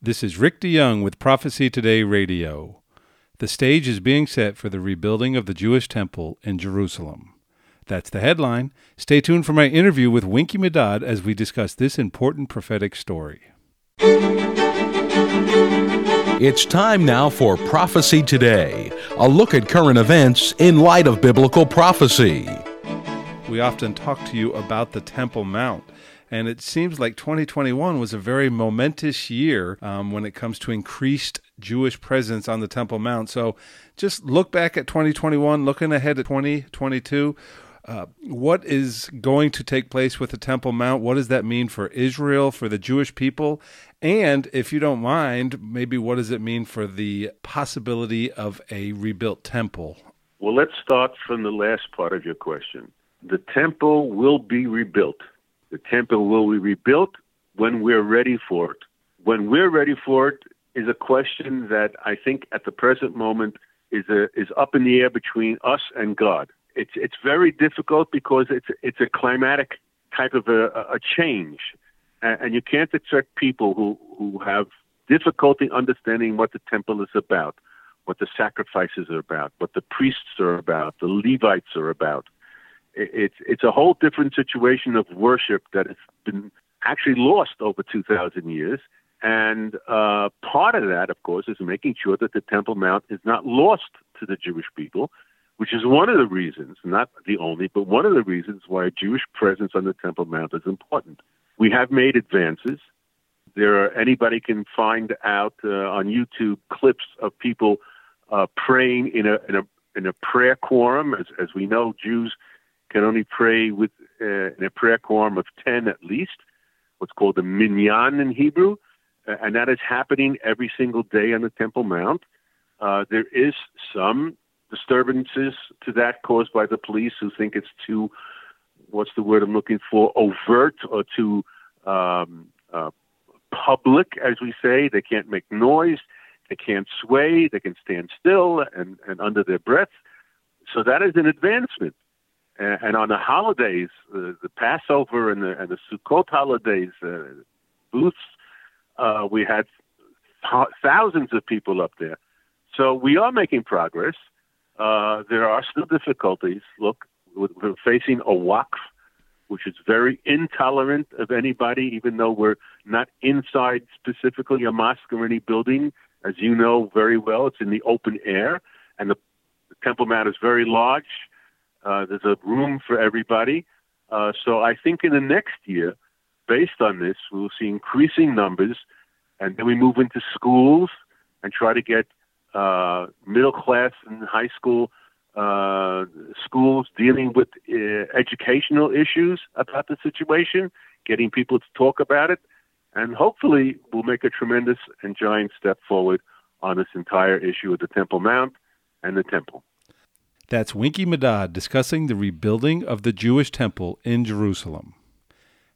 This is Rick DeYoung with Prophecy Today Radio. The stage is being set for the rebuilding of the Jewish temple in Jerusalem. That's the headline. Stay tuned for my interview with Winky Medad as we discuss this important prophetic story. It's time now for Prophecy Today, a look at current events in light of biblical prophecy. We often talk to you about the Temple Mount and it seems like 2021 was a very momentous year um, when it comes to increased Jewish presence on the Temple Mount. So just look back at 2021, looking ahead at 2022. Uh, what is going to take place with the Temple Mount? What does that mean for Israel, for the Jewish people? And if you don't mind, maybe what does it mean for the possibility of a rebuilt temple? Well, let's start from the last part of your question. The temple will be rebuilt. The temple will be rebuilt when we're ready for it. When we're ready for it is a question that I think at the present moment is a, is up in the air between us and God. It's it's very difficult because it's it's a climatic type of a, a change, and, you can't expect people who who have difficulty understanding what the temple is about, what the sacrifices are about, what the priests are about, the Levites are about it's it's a whole different situation of worship that has been actually lost over 2,000 years. And uh, part of that, of course, is making sure that the Temple Mount is not lost to the Jewish people, which is one of the reasons, not the only, but one of the reasons why a Jewish presence on the Temple Mount is important. We have made advances. There are anybody can find out uh, on YouTube clips of people uh, praying in a in a in a prayer quorum. As as we know, Jews can only pray with uh, in a prayer quorum of 10 at least, what's called the minyan in Hebrew, uh, and that is happening every single day on the Temple Mount. Uh, there is some disturbances to that caused by the police who think it's too, what's the word I'm looking for, overt or too um, uh, public, as we say. They can't make noise, they can't sway, they can stand still and, and under their breath. So that is an advancement. And, and on the holidays, uh, the Passover and the, and the Sukkot holidays, uh, booths, uh, we had th- thousands of people up there. So we are making progress. Uh, there are still difficulties. Look, we're facing a waqf, which is very intolerant of anybody, even though we're not inside specifically a mosque or any building. As you know very well, it's in the open air, and the, the Temple Mount is very large. Uh, there's a room for everybody. Uh, so I think in the next year, based on this, we'll see increasing numbers, and then we move into schools and try to get uh, middle class and high school uh, schools dealing with uh, educational issues about the situation, getting people to talk about it, and hopefully we'll make a tremendous and giant step forward on this entire issue of the Temple Mount and the Temple. That's Winky Medad discussing the rebuilding of the Jewish temple in Jerusalem.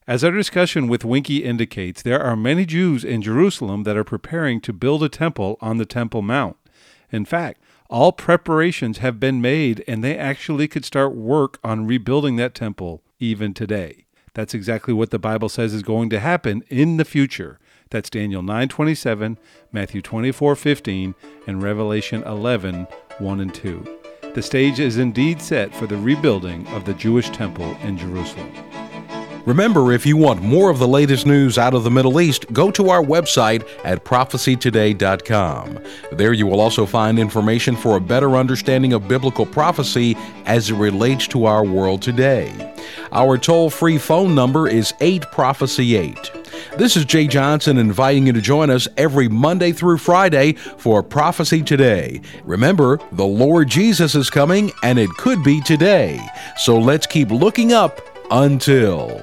As our discussion with Winky indicates, there are many Jews in Jerusalem that are preparing to build a temple on the Temple Mount. In fact, all preparations have been made and they actually could start work on rebuilding that temple even today. That's exactly what the Bible says is going to happen in the future. That's Daniel 9:27, Matthew 24:15, and Revelation 11, 1 and 2. The stage is indeed set for the rebuilding of the Jewish temple in Jerusalem. Remember, if you want more of the latest news out of the Middle East, go to our website at prophecytoday.com. There you will also find information for a better understanding of biblical prophecy as it relates to our world today. Our toll free phone number is 8 Prophecy 8. This is Jay Johnson inviting you to join us every Monday through Friday for Prophecy Today. Remember, the Lord Jesus is coming and it could be today. So let's keep looking up until.